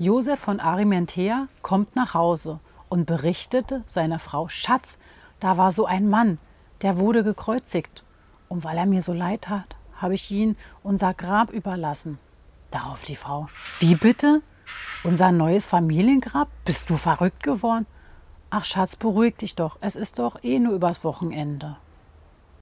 Josef von Arimentea kommt nach Hause und berichtete seiner Frau: Schatz, da war so ein Mann, der wurde gekreuzigt. Und weil er mir so leid tat, habe ich ihn unser Grab überlassen. Darauf die Frau: Wie bitte? Unser neues Familiengrab? Bist du verrückt geworden? Ach Schatz, beruhig dich doch. Es ist doch eh nur übers Wochenende.